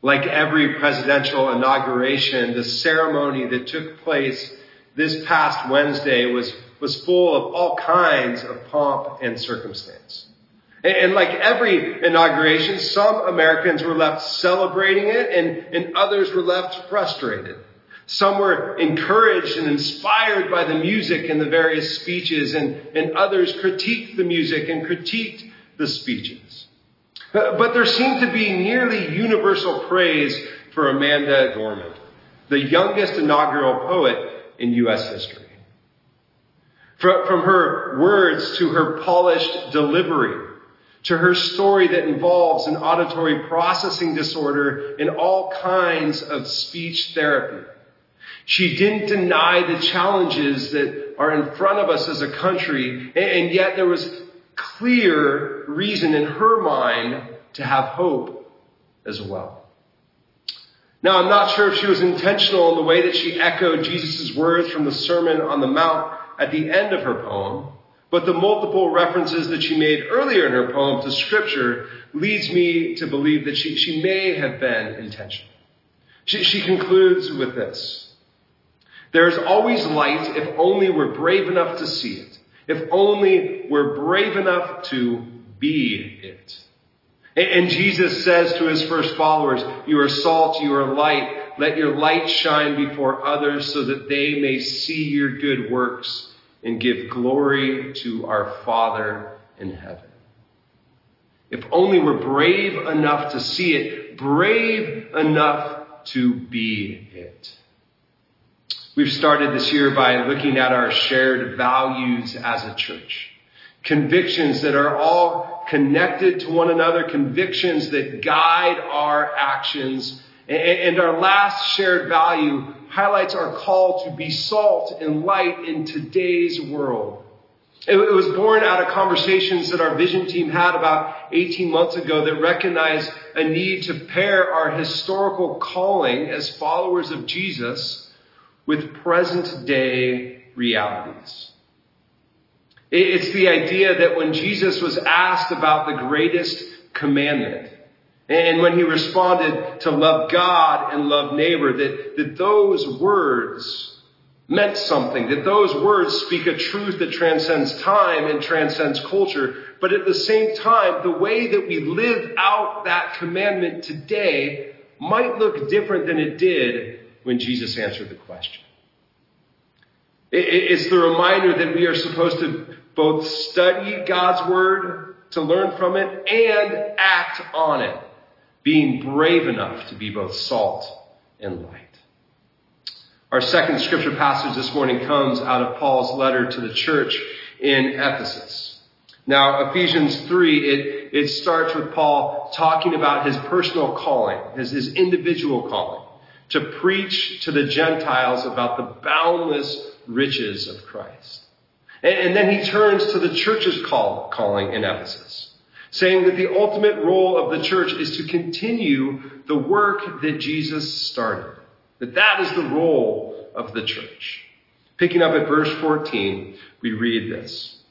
Like every presidential inauguration, the ceremony that took place this past Wednesday was, was full of all kinds of pomp and circumstance. And, and like every inauguration, some Americans were left celebrating it and, and others were left frustrated. Some were encouraged and inspired by the music and the various speeches, and, and others critiqued the music and critiqued the speeches. Uh, but there seemed to be nearly universal praise for Amanda Gorman, the youngest inaugural poet in U.S. history. From her words to her polished delivery, to her story that involves an auditory processing disorder and all kinds of speech therapy. She didn't deny the challenges that are in front of us as a country, and yet there was clear reason in her mind to have hope as well. Now, I'm not sure if she was intentional in the way that she echoed Jesus' words from the Sermon on the Mount at the end of her poem, but the multiple references that she made earlier in her poem to Scripture leads me to believe that she, she may have been intentional. She, she concludes with this. There is always light if only we're brave enough to see it. If only we're brave enough to be it. And Jesus says to his first followers, You are salt, you are light. Let your light shine before others so that they may see your good works and give glory to our Father in heaven. If only we're brave enough to see it, brave enough to be it. We've started this year by looking at our shared values as a church. Convictions that are all connected to one another, convictions that guide our actions. And our last shared value highlights our call to be salt and light in today's world. It was born out of conversations that our vision team had about 18 months ago that recognized a need to pair our historical calling as followers of Jesus with present day realities. It's the idea that when Jesus was asked about the greatest commandment, and when he responded to love God and love neighbor, that, that those words meant something, that those words speak a truth that transcends time and transcends culture, but at the same time, the way that we live out that commandment today might look different than it did when Jesus answered the question. It's the reminder that we are supposed to both study God's Word to learn from it and act on it, being brave enough to be both salt and light. Our second scripture passage this morning comes out of Paul's letter to the church in Ephesus. Now, Ephesians 3, it, it starts with Paul talking about his personal calling, his, his individual calling, to preach to the Gentiles about the boundless riches of Christ. And, and then he turns to the church's call, calling in Ephesus, saying that the ultimate role of the church is to continue the work that Jesus started. That that is the role of the church. Picking up at verse 14, we read this.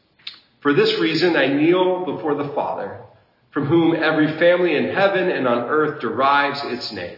For this reason I kneel before the Father, from whom every family in heaven and on earth derives its name.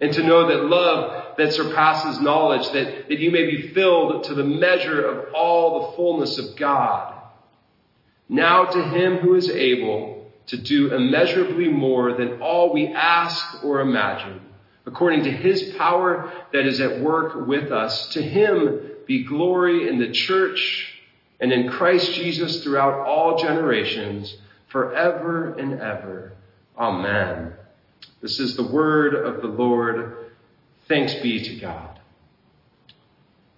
and to know that love that surpasses knowledge, that, that you may be filled to the measure of all the fullness of God. Now to him who is able to do immeasurably more than all we ask or imagine, according to his power that is at work with us, to him be glory in the church and in Christ Jesus throughout all generations, forever and ever. Amen. This is the word of the Lord. Thanks be to God.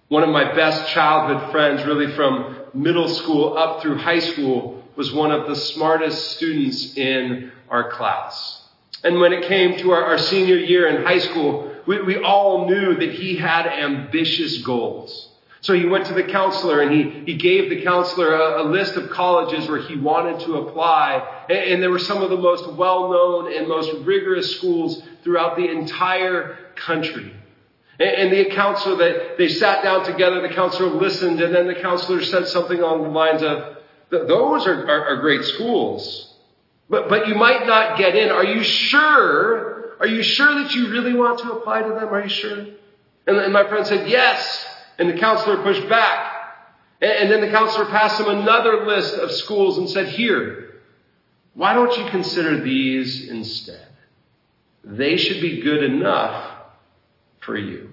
One of my best childhood friends, really from middle school up through high school, was one of the smartest students in our class. And when it came to our, our senior year in high school, we, we all knew that he had ambitious goals. So he went to the counselor and he, he gave the counselor a, a list of colleges where he wanted to apply. And, and there were some of the most well known and most rigorous schools throughout the entire country. And, and the counselor that they sat down together, the counselor listened, and then the counselor said something along the lines of, those are, are, are great schools. But, but you might not get in. Are you sure? Are you sure that you really want to apply to them? Are you sure? And, and my friend said, yes. And the counselor pushed back. And, then the counselor passed him another list of schools and said, here, why don't you consider these instead? They should be good enough for you.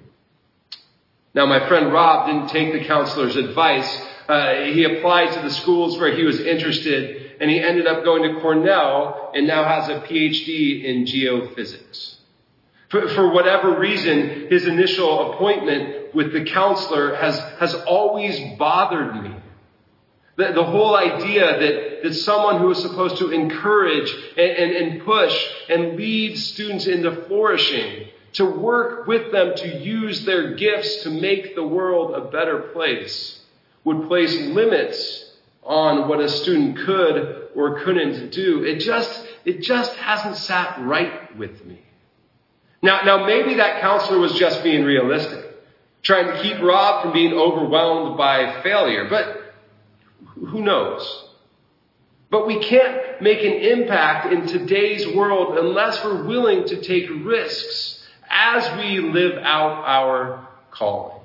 Now, my friend Rob didn't take the counselor's advice. Uh, he applied to the schools where he was interested and he ended up going to Cornell and now has a PhD in geophysics. For, for whatever reason, his initial appointment with the counselor has, has always bothered me. The, the whole idea that, that someone who is supposed to encourage and, and, and push and lead students into flourishing, to work with them to use their gifts to make the world a better place, would place limits on what a student could or couldn't do. It just, it just hasn't sat right with me. Now, now maybe that counselor was just being realistic, trying to keep Rob from being overwhelmed by failure, but who knows? But we can't make an impact in today's world unless we're willing to take risks as we live out our calling.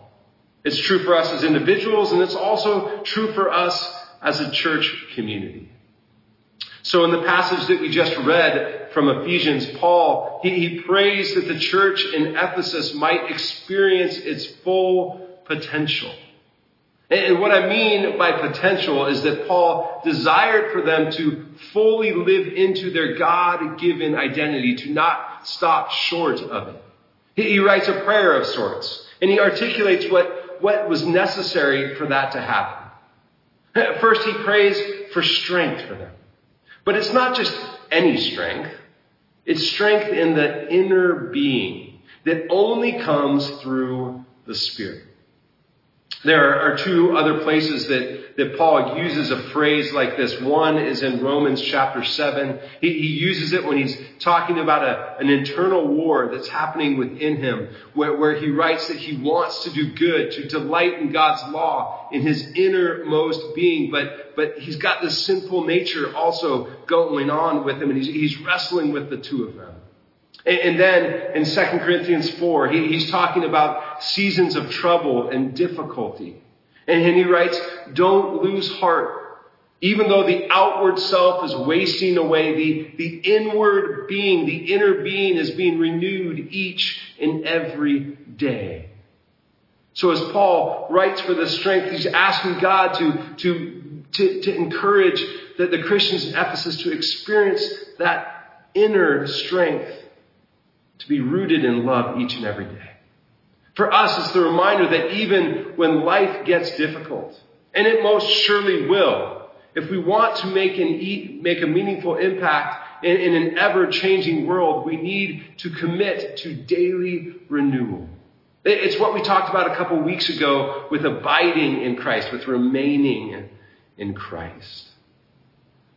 It's true for us as individuals, and it's also true for us as a church community. So in the passage that we just read from Ephesians, Paul, he, he prays that the church in Ephesus might experience its full potential. And what I mean by potential is that Paul desired for them to fully live into their God-given identity, to not stop short of it. He writes a prayer of sorts, and he articulates what, what was necessary for that to happen. First, he prays for strength for them. But it's not just any strength. It's strength in the inner being that only comes through the Spirit. There are two other places that, that Paul uses a phrase like this. One is in Romans chapter 7. He, he uses it when he's talking about a, an internal war that's happening within him, where, where he writes that he wants to do good, to delight in God's law in his innermost being, but, but he's got this sinful nature also going on with him, and he's, he's wrestling with the two of them. And then in 2 Corinthians 4, he's talking about seasons of trouble and difficulty. And he writes, don't lose heart. Even though the outward self is wasting away, the, the inward being, the inner being is being renewed each and every day. So as Paul writes for the strength, he's asking God to, to, to, to encourage the, the Christians in Ephesus to experience that inner strength to be rooted in love each and every day. For us, it's the reminder that even when life gets difficult, and it most surely will, if we want to make, an, make a meaningful impact in, in an ever changing world, we need to commit to daily renewal. It's what we talked about a couple weeks ago with abiding in Christ, with remaining in Christ.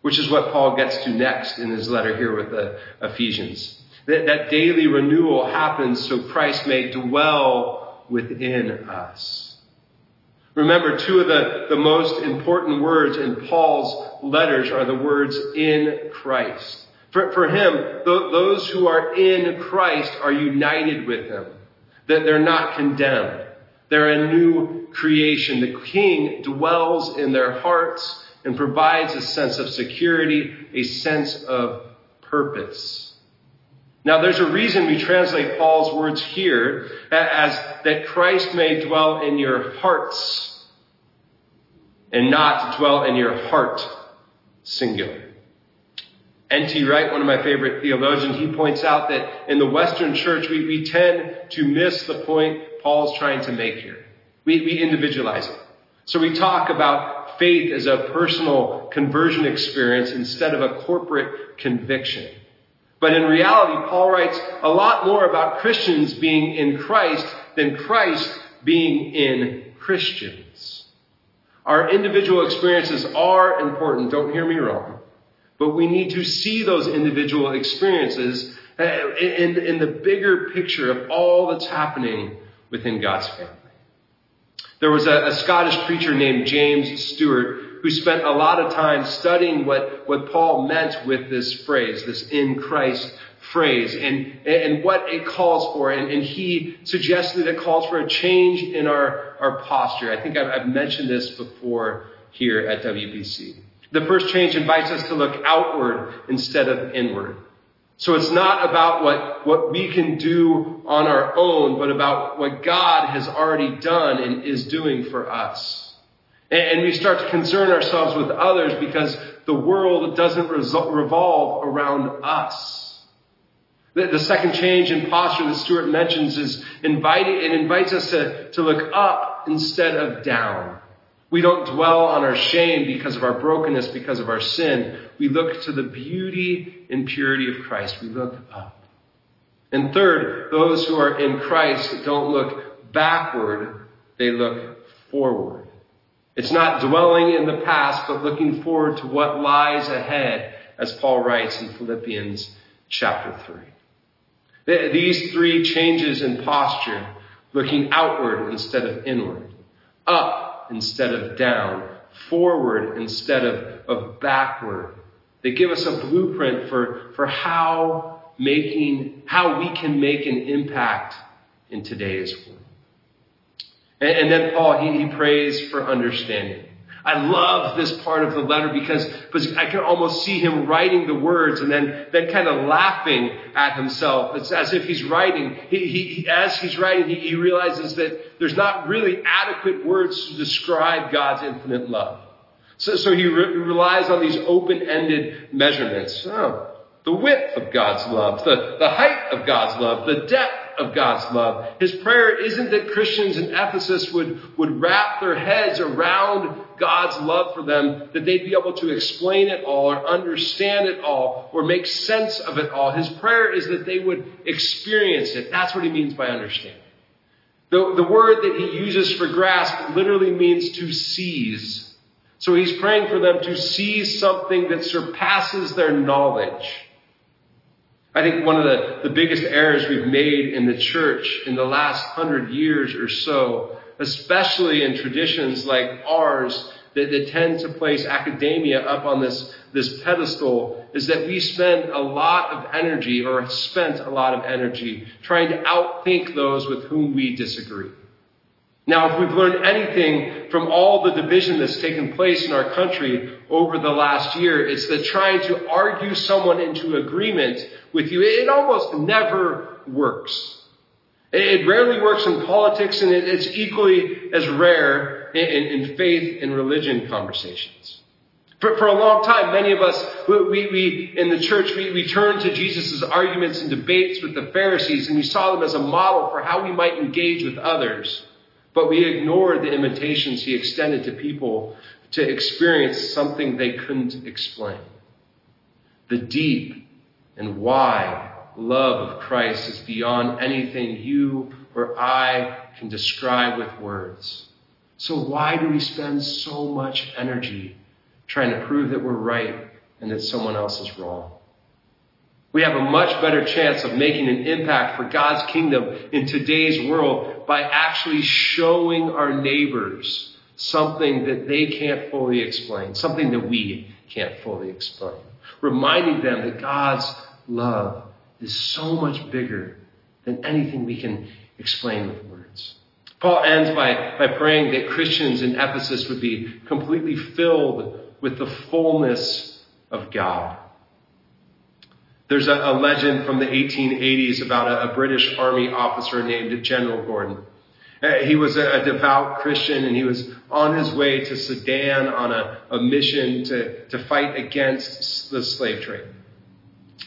Which is what Paul gets to next in his letter here with the Ephesians. That, that daily renewal happens so Christ may dwell within us. Remember, two of the, the most important words in Paul's letters are the words in Christ. For, for him, th- those who are in Christ are united with him. That they're not condemned. They're a new creation. The King dwells in their hearts and provides a sense of security, a sense of purpose. Now there's a reason we translate Paul's words here as that Christ may dwell in your hearts and not dwell in your heart, singular. N.T. Wright, one of my favorite theologians, he points out that in the Western church, we, we tend to miss the point Paul's trying to make here. We, we individualize it. So we talk about faith as a personal conversion experience instead of a corporate conviction. But in reality, Paul writes a lot more about Christians being in Christ than Christ being in Christians. Our individual experiences are important, don't hear me wrong. But we need to see those individual experiences uh, in, in the bigger picture of all that's happening within God's family. There was a, a Scottish preacher named James Stewart who spent a lot of time studying what, what Paul meant with this phrase, this in Christ phrase, and, and what it calls for. And, and he suggested it calls for a change in our, our posture. I think I've, I've mentioned this before here at WBC. The first change invites us to look outward instead of inward. So it's not about what, what we can do on our own, but about what God has already done and is doing for us. And, we start to concern ourselves with others because the world doesn't revolve around us. The, second change in posture that Stewart mentions is inviting, it invites us to, to look up instead of down. We don't dwell on our shame because of our brokenness, because of our sin. We look to the beauty and purity of Christ. We look up. And third, those who are in Christ don't look backward, they look forward. It's not dwelling in the past, but looking forward to what lies ahead, as Paul writes in Philippians chapter 3. These three changes in posture, looking outward instead of inward, up instead of down, forward instead of, of backward. They give us a blueprint for, for how making, how we can make an impact in today's world. And, and then Paul, he, he prays for understanding. I love this part of the letter because, because I can almost see him writing the words and then, then kind of laughing at himself. It's as if he's writing. He, he, as he's writing, he, he realizes that there's not really adequate words to describe God's infinite love. So, so he re- relies on these open-ended measurements. Oh, the width of God's love, the, the height of God's love, the depth of God's love. His prayer isn't that Christians in Ephesus would, would wrap their heads around God's love for them, that they'd be able to explain it all or understand it all or make sense of it all. His prayer is that they would experience it. That's what he means by understanding. The, the word that he uses for grasp literally means to seize. So he's praying for them to seize something that surpasses their knowledge. I think one of the, the biggest errors we've made in the church in the last hundred years or so, especially in traditions like ours that, that tend to place academia up on this, this pedestal, is that we spend a lot of energy or spent a lot of energy trying to outthink those with whom we disagree. Now, if we've learned anything from all the division that's taken place in our country over the last year, it's that trying to argue someone into agreement with you, it almost never works. It rarely works in politics and it's equally as rare in, faith and religion conversations. For, a long time, many of us, we, we in the church, we, we turned to Jesus' arguments and debates with the Pharisees and we saw them as a model for how we might engage with others. But we ignored the invitations he extended to people to experience something they couldn't explain. The deep and wide love of Christ is beyond anything you or I can describe with words. So why do we spend so much energy trying to prove that we're right and that someone else is wrong? We have a much better chance of making an impact for God's kingdom in today's world by actually showing our neighbors something that they can't fully explain, something that we can't fully explain. Reminding them that God's love is so much bigger than anything we can explain with words. Paul ends by, by praying that Christians in Ephesus would be completely filled with the fullness of God. There's a, a legend from the 1880s about a, a, British Army officer named General Gordon. Uh, he was a, a, devout Christian and he was on his way to Sudan on a, mission to, to fight against the slave trade.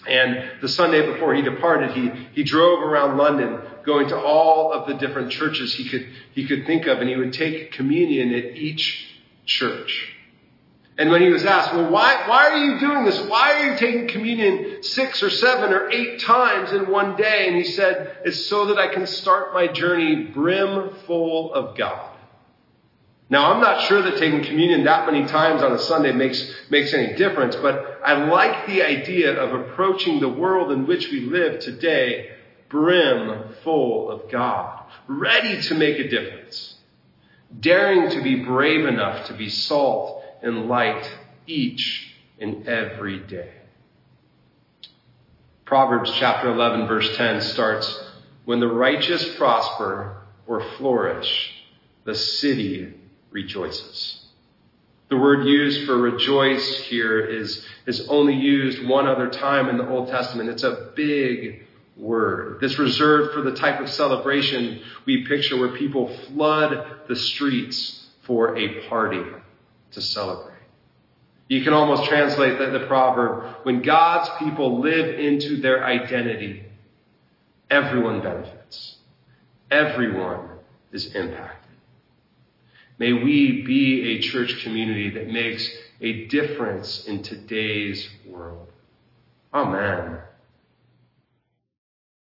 And the Sunday before he departed, he, he drove around London, going to all of the different churches he could, he could think of, and he would take communion at each church. And when he was asked, well, why, why are you doing this? Why are you taking communion six or seven or eight times in one day? And he said, it's so that I can start my journey brim full of God. Now, I'm not sure that taking communion that many times on a Sunday makes, makes any difference, but I like the idea of approaching the world in which we live today brim full of God, ready to make a difference, daring to be brave enough to be salt and light each and every day. Proverbs chapter 11 verse 10 starts, When the righteous prosper or flourish, the city rejoices. The word used for rejoice here is, is only used one other time in the Old Testament. It's a big word. This reserved for the type of celebration we picture where people flood the streets for a party to celebrate. You can almost translate the, the proverb, when God's people live into their identity, everyone benefits. Everyone is impacted. May we be a church community that makes a difference in today's world. Amen.